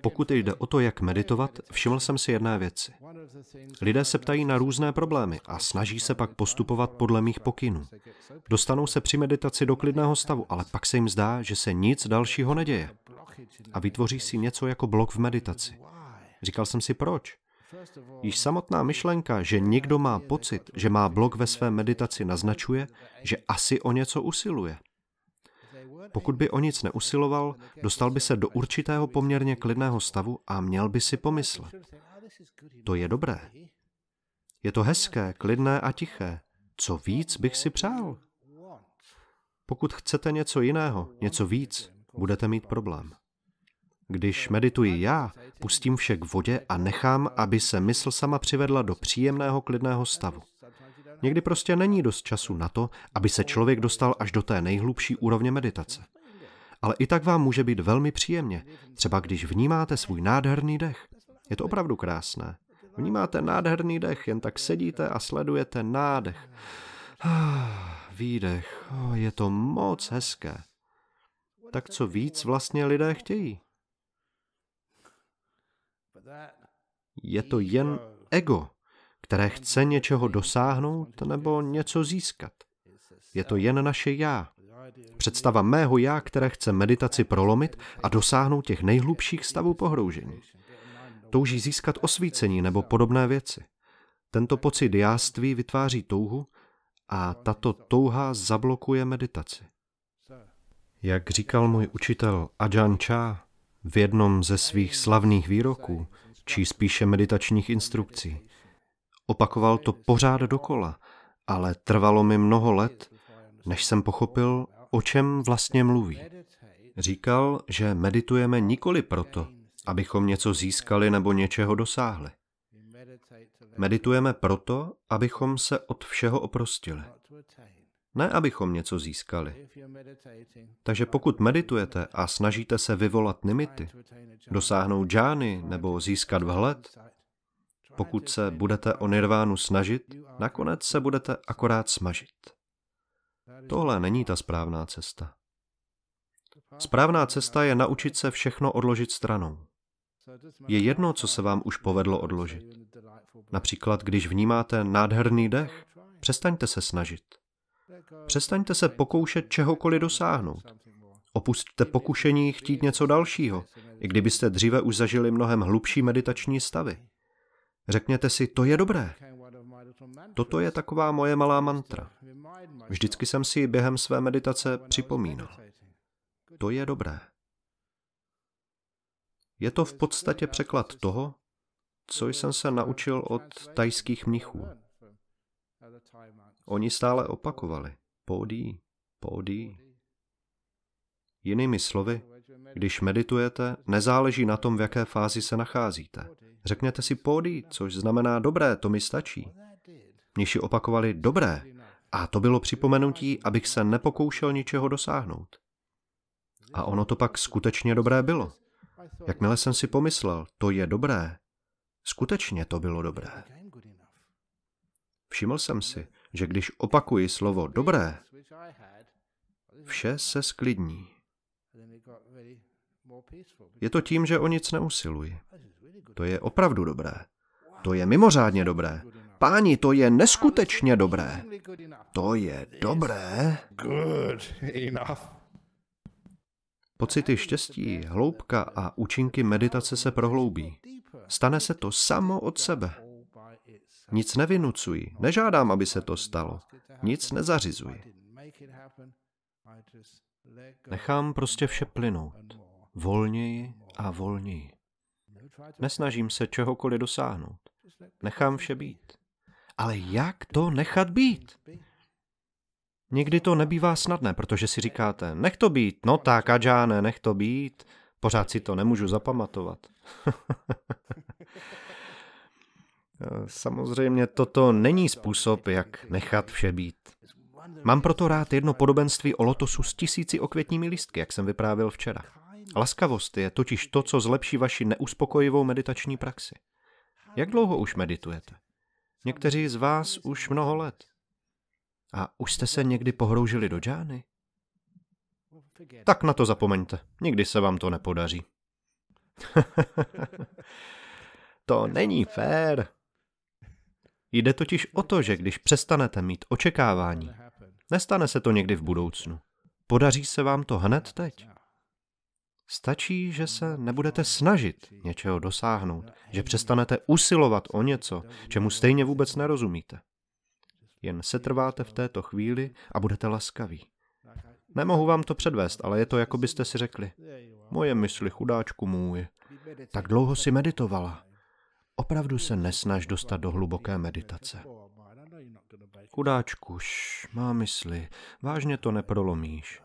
Pokud jde o to, jak meditovat, všiml jsem si jedné věci. Lidé se ptají na různé problémy a snaží se pak postupovat podle mých pokynů. Dostanou se při meditaci do klidného stavu, ale pak se jim zdá, že se nic dalšího neděje. A vytvoří si něco jako blok v meditaci. Říkal jsem si proč. Již samotná myšlenka, že někdo má pocit, že má blok ve své meditaci, naznačuje, že asi o něco usiluje. Pokud by o nic neusiloval, dostal by se do určitého poměrně klidného stavu a měl by si pomyslet. To je dobré. Je to hezké, klidné a tiché. Co víc bych si přál? Pokud chcete něco jiného, něco víc, budete mít problém. Když medituji já, pustím vše k vodě a nechám, aby se mysl sama přivedla do příjemného klidného stavu. Někdy prostě není dost času na to, aby se člověk dostal až do té nejhlubší úrovně meditace. Ale i tak vám může být velmi příjemně, třeba když vnímáte svůj nádherný dech. Je to opravdu krásné. Vnímáte nádherný dech, jen tak sedíte a sledujete nádech. Výdech, je to moc hezké. Tak co víc vlastně lidé chtějí? Je to jen ego, které chce něčeho dosáhnout nebo něco získat. Je to jen naše já. Představa mého já, které chce meditaci prolomit a dosáhnout těch nejhlubších stavů pohroužení. Touží získat osvícení nebo podobné věci. Tento pocit jáství vytváří touhu a tato touha zablokuje meditaci. Jak říkal můj učitel Ajahn Chah v jednom ze svých slavných výroků, či spíše meditačních instrukcí, Opakoval to pořád dokola, ale trvalo mi mnoho let, než jsem pochopil, o čem vlastně mluví. Říkal, že meditujeme nikoli proto, abychom něco získali nebo něčeho dosáhli. Meditujeme proto, abychom se od všeho oprostili. Ne, abychom něco získali. Takže pokud meditujete a snažíte se vyvolat nimity, dosáhnout džány nebo získat vhled, pokud se budete o nirvánu snažit, nakonec se budete akorát smažit. Tohle není ta správná cesta. Správná cesta je naučit se všechno odložit stranou. Je jedno, co se vám už povedlo odložit. Například, když vnímáte nádherný dech, přestaňte se snažit. Přestaňte se pokoušet čehokoliv dosáhnout. Opustte pokušení chtít něco dalšího, i kdybyste dříve už zažili mnohem hlubší meditační stavy. Řekněte si, to je dobré. Toto je taková moje malá mantra. Vždycky jsem si ji během své meditace připomínal. To je dobré. Je to v podstatě překlad toho, co jsem se naučil od tajských mnichů. Oni stále opakovali. Pódí, pódí. Jinými slovy, když meditujete, nezáleží na tom, v jaké fázi se nacházíte. Řekněte si pódy, což znamená dobré, to mi stačí. Mniši opakovali dobré a to bylo připomenutí, abych se nepokoušel ničeho dosáhnout. A ono to pak skutečně dobré bylo. Jakmile jsem si pomyslel, to je dobré, skutečně to bylo dobré. Všiml jsem si, že když opakuji slovo dobré, vše se sklidní. Je to tím, že o nic neusiluji. To je opravdu dobré. To je mimořádně dobré. Páni, to je neskutečně dobré. To je dobré. Pocity štěstí, hloubka a účinky meditace se prohloubí. Stane se to samo od sebe. Nic nevinucuji, nežádám, aby se to stalo. Nic nezařizuji. Nechám prostě vše plynout. Volněji a volněji. Nesnažím se čehokoliv dosáhnout. Nechám vše být. Ale jak to nechat být? Někdy to nebývá snadné, protože si říkáte, nech to být, no tak, Adžáne, nech to být, pořád si to nemůžu zapamatovat. Samozřejmě toto není způsob, jak nechat vše být. Mám proto rád jedno podobenství o lotosu s tisíci okvětními lístky, jak jsem vyprávěl včera. Laskavost je totiž to, co zlepší vaši neuspokojivou meditační praxi. Jak dlouho už meditujete? Někteří z vás už mnoho let. A už jste se někdy pohroužili do džány? Tak na to zapomeňte, nikdy se vám to nepodaří. to není fér. Jde totiž o to, že když přestanete mít očekávání, nestane se to někdy v budoucnu. Podaří se vám to hned teď. Stačí, že se nebudete snažit něčeho dosáhnout, že přestanete usilovat o něco, čemu stejně vůbec nerozumíte. Jen setrváte v této chvíli a budete laskaví. Nemohu vám to předvést, ale je to, jako byste si řekli. Moje mysli, chudáčku můj. Tak dlouho si meditovala. Opravdu se nesnaž dostat do hluboké meditace. Chudáčkuš, má mysli, vážně to neprolomíš.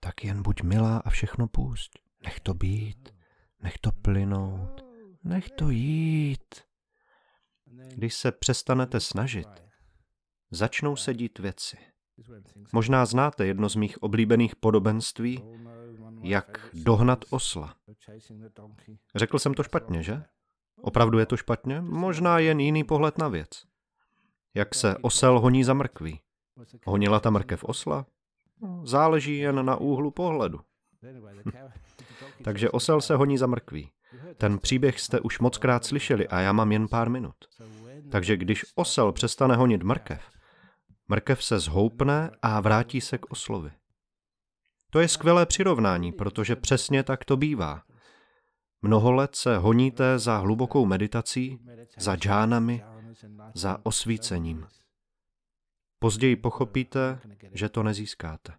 Tak jen buď milá a všechno pust. Nech to být, nech to plynout, nech to jít. Když se přestanete snažit, začnou se dít věci. Možná znáte jedno z mých oblíbených podobenství, jak dohnat osla. Řekl jsem to špatně, že? Opravdu je to špatně? Možná jen jiný pohled na věc. Jak se osel honí za mrkví. Honila ta mrkev osla? Záleží jen na úhlu pohledu. Takže osel se honí za mrkví. Ten příběh jste už mockrát slyšeli a já mám jen pár minut. Takže když osel přestane honit mrkev, mrkev se zhoupne a vrátí se k oslovi. To je skvělé přirovnání, protože přesně tak to bývá. Mnoho let se honíte za hlubokou meditací, za džánami, za osvícením. Později pochopíte, že to nezískáte.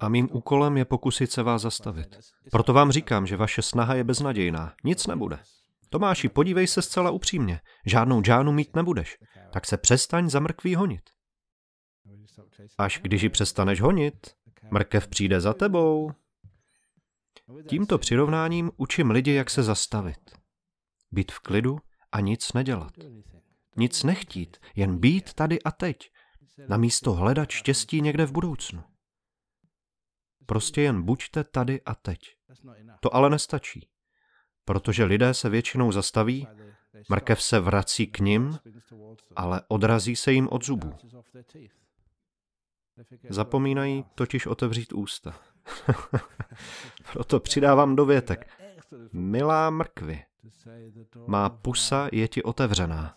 A mým úkolem je pokusit se vás zastavit. Proto vám říkám, že vaše snaha je beznadějná. Nic nebude. Tomáši, podívej se zcela upřímně. Žádnou džánu mít nebudeš. Tak se přestaň za mrkví honit. Až když ji přestaneš honit, mrkev přijde za tebou. Tímto přirovnáním učím lidi, jak se zastavit. Být v klidu a nic nedělat. Nic nechtít, jen být tady a teď, na místo hledat štěstí někde v budoucnu. Prostě jen buďte tady a teď. To ale nestačí, protože lidé se většinou zastaví, mrkev se vrací k nim, ale odrazí se jim od zubů. Zapomínají totiž otevřít ústa. Proto přidávám dovětek. Milá mrkvy, má pusa je ti otevřená.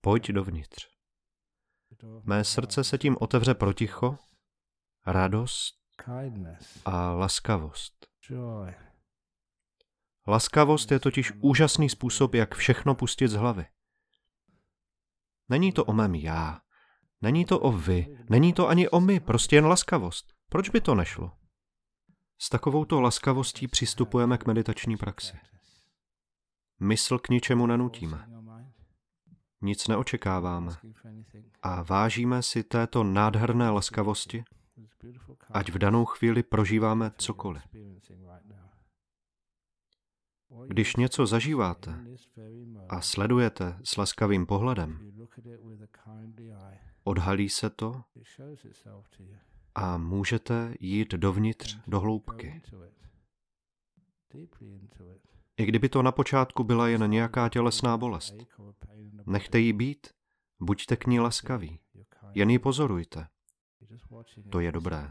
Pojď dovnitř. Mé srdce se tím otevře proticho, radost a laskavost. Laskavost je totiž úžasný způsob, jak všechno pustit z hlavy. Není to o mém já, není to o vy, není to ani o my, prostě jen laskavost. Proč by to nešlo? S takovouto laskavostí přistupujeme k meditační praxi. Mysl k ničemu nenutíme. Nic neočekáváme. A vážíme si této nádherné laskavosti, ať v danou chvíli prožíváme cokoliv. Když něco zažíváte a sledujete s laskavým pohledem, odhalí se to a můžete jít dovnitř do hloubky. I kdyby to na počátku byla jen nějaká tělesná bolest, nechte ji být, buďte k ní laskaví, jen ji pozorujte. To je dobré.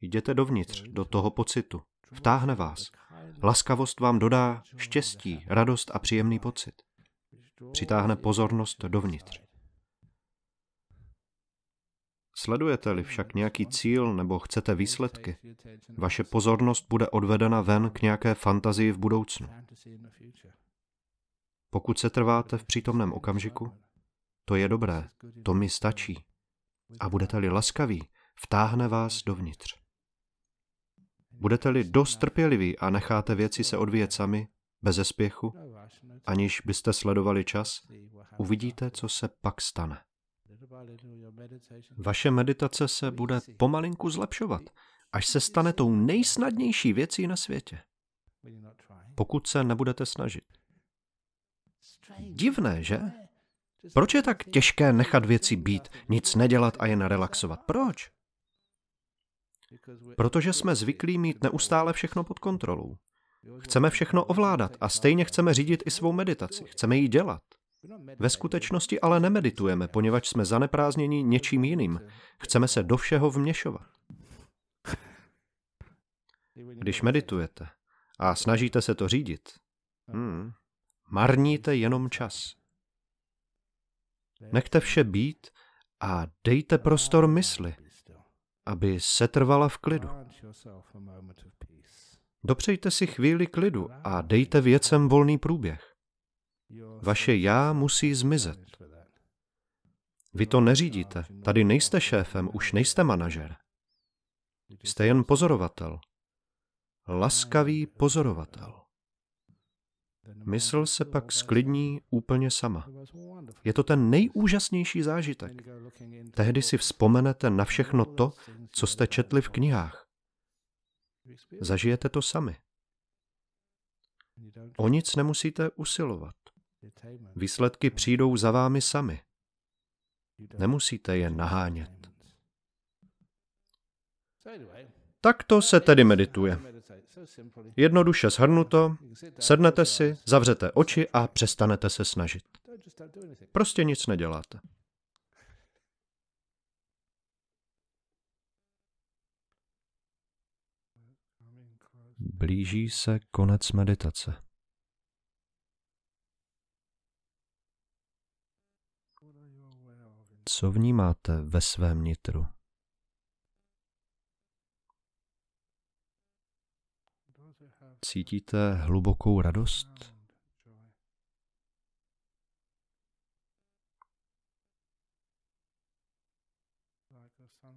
Jděte dovnitř, do toho pocitu. Vtáhne vás. Laskavost vám dodá štěstí, radost a příjemný pocit. Přitáhne pozornost dovnitř. Sledujete-li však nějaký cíl nebo chcete výsledky, vaše pozornost bude odvedena ven k nějaké fantazii v budoucnu. Pokud se trváte v přítomném okamžiku, to je dobré, to mi stačí. A budete-li laskaví, vtáhne vás dovnitř. Budete-li dost trpěliví a necháte věci se odvíjet sami, bez espěchu, aniž byste sledovali čas, uvidíte, co se pak stane. Vaše meditace se bude pomalinku zlepšovat, až se stane tou nejsnadnější věcí na světě. Pokud se nebudete snažit. Divné, že? Proč je tak těžké nechat věci být, nic nedělat a jen relaxovat? Proč? Protože jsme zvyklí mít neustále všechno pod kontrolou. Chceme všechno ovládat a stejně chceme řídit i svou meditaci. Chceme ji dělat. Ve skutečnosti ale nemeditujeme, poněvadž jsme zaneprázdněni něčím jiným. Chceme se do všeho vměšovat. Když meditujete a snažíte se to řídit, hmm, marníte jenom čas. Nechte vše být a dejte prostor mysli, aby se trvala v klidu. Dopřejte si chvíli klidu a dejte věcem volný průběh. Vaše já musí zmizet. Vy to neřídíte. Tady nejste šéfem, už nejste manažer. Jste jen pozorovatel. Laskavý pozorovatel. Mysl se pak sklidní úplně sama. Je to ten nejúžasnější zážitek. Tehdy si vzpomenete na všechno to, co jste četli v knihách. Zažijete to sami. O nic nemusíte usilovat. Výsledky přijdou za vámi sami. Nemusíte je nahánět. Takto se tedy medituje. Jednoduše shrnuto, sednete si, zavřete oči a přestanete se snažit. Prostě nic neděláte. Blíží se konec meditace. Co vnímáte ve svém nitru? Cítíte hlubokou radost?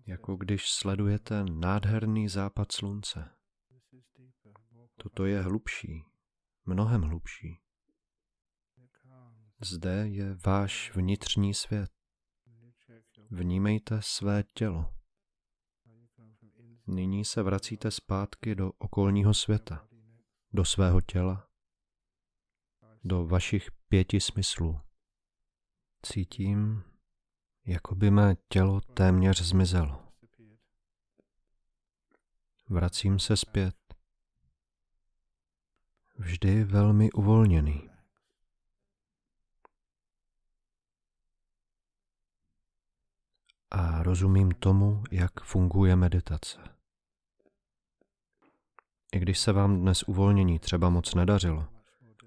Jako když sledujete nádherný západ slunce. Toto je hlubší, mnohem hlubší. Zde je váš vnitřní svět. Vnímejte své tělo. Nyní se vracíte zpátky do okolního světa, do svého těla, do vašich pěti smyslů. Cítím, jako by mé tělo téměř zmizelo. Vracím se zpět. Vždy velmi uvolněný. A rozumím tomu, jak funguje meditace. I když se vám dnes uvolnění třeba moc nedařilo,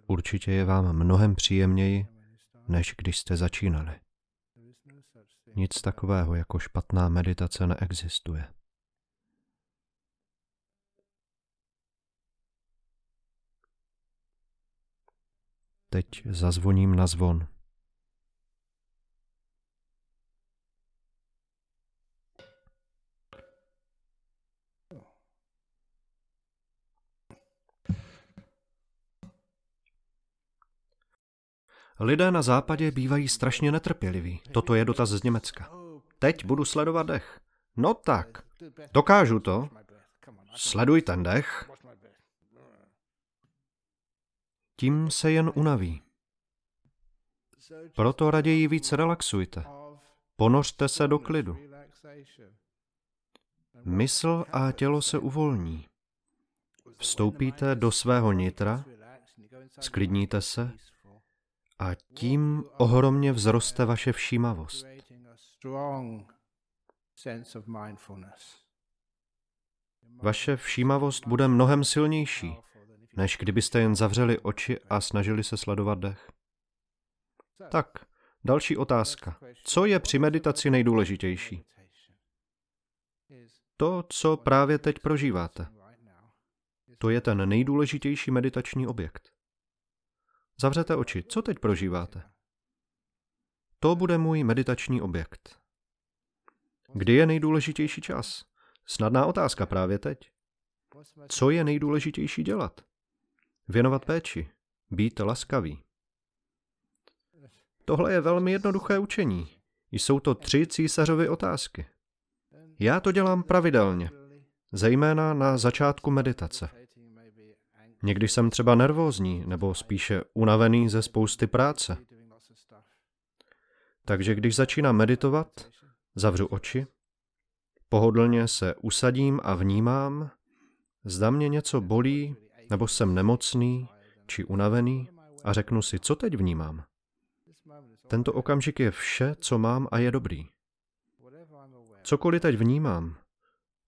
určitě je vám mnohem příjemněji, než když jste začínali. Nic takového jako špatná meditace neexistuje. Teď zazvoním na zvon. Lidé na západě bývají strašně netrpěliví. Toto je dotaz z Německa. Teď budu sledovat dech. No tak, dokážu to. Sleduj ten dech. Tím se jen unaví. Proto raději víc relaxujte. Ponořte se do klidu. Mysl a tělo se uvolní. Vstoupíte do svého nitra, sklidníte se a tím ohromně vzroste vaše všímavost. Vaše všímavost bude mnohem silnější, než kdybyste jen zavřeli oči a snažili se sledovat dech. Tak, další otázka. Co je při meditaci nejdůležitější? To, co právě teď prožíváte. To je ten nejdůležitější meditační objekt. Zavřete oči. Co teď prožíváte? To bude můj meditační objekt. Kdy je nejdůležitější čas? Snadná otázka právě teď. Co je nejdůležitější dělat? Věnovat péči. Být laskavý. Tohle je velmi jednoduché učení. Jsou to tři císařovy otázky. Já to dělám pravidelně, zejména na začátku meditace. Někdy jsem třeba nervózní nebo spíše unavený ze spousty práce. Takže když začínám meditovat, zavřu oči, pohodlně se usadím a vnímám, zda mě něco bolí, nebo jsem nemocný či unavený a řeknu si, co teď vnímám. Tento okamžik je vše, co mám a je dobrý. Cokoliv teď vnímám,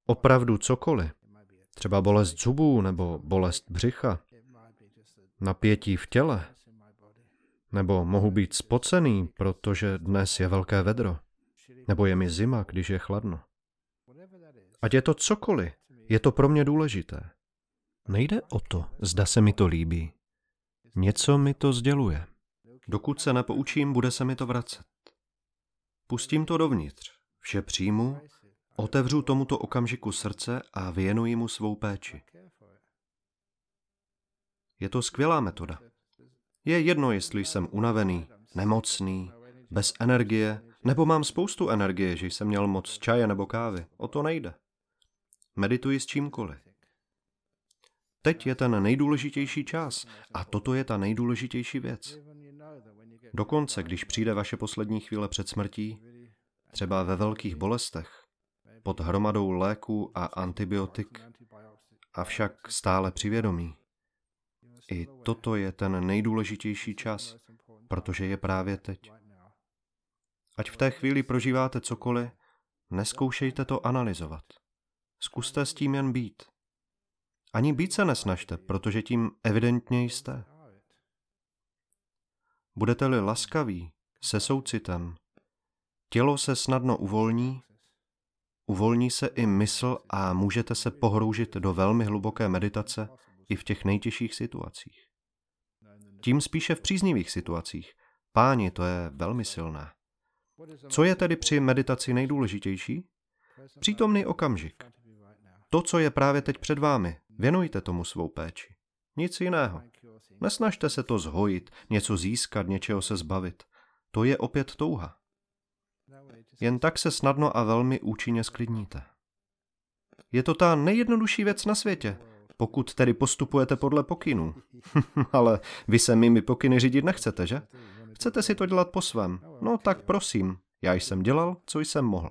opravdu cokoliv, Třeba bolest zubů nebo bolest břicha, napětí v těle, nebo mohu být spocený, protože dnes je velké vedro, nebo je mi zima, když je chladno. Ať je to cokoliv, je to pro mě důležité. Nejde o to, zda se mi to líbí. Něco mi to sděluje. Dokud se nepoučím, bude se mi to vracet. Pustím to dovnitř, vše přijmu, otevřu tomuto okamžiku srdce a věnuji mu svou péči. Je to skvělá metoda. Je jedno, jestli jsem unavený, nemocný, bez energie, nebo mám spoustu energie, že jsem měl moc čaje nebo kávy. O to nejde. Medituji s čímkoliv. Teď je ten nejdůležitější čas a toto je ta nejdůležitější věc. Dokonce, když přijde vaše poslední chvíle před smrtí, třeba ve velkých bolestech, pod hromadou léků a antibiotik, avšak stále přivědomí. I toto je ten nejdůležitější čas, protože je právě teď. Ať v té chvíli prožíváte cokoliv, neskoušejte to analyzovat. Zkuste s tím jen být. Ani být se nesnažte, protože tím evidentně jste. Budete-li laskaví, se soucitem, tělo se snadno uvolní, uvolní se i mysl a můžete se pohroužit do velmi hluboké meditace i v těch nejtěžších situacích. Tím spíše v příznivých situacích. Páni, to je velmi silné. Co je tedy při meditaci nejdůležitější? Přítomný okamžik. To, co je právě teď před vámi, věnujte tomu svou péči. Nic jiného. Nesnažte se to zhojit, něco získat, něčeho se zbavit. To je opět touha. Jen tak se snadno a velmi účinně sklidníte. Je to ta nejjednodušší věc na světě, pokud tedy postupujete podle pokynů. Ale vy se mými pokyny řídit nechcete, že? Chcete si to dělat po svém? No tak prosím, já jsem dělal, co jsem mohl.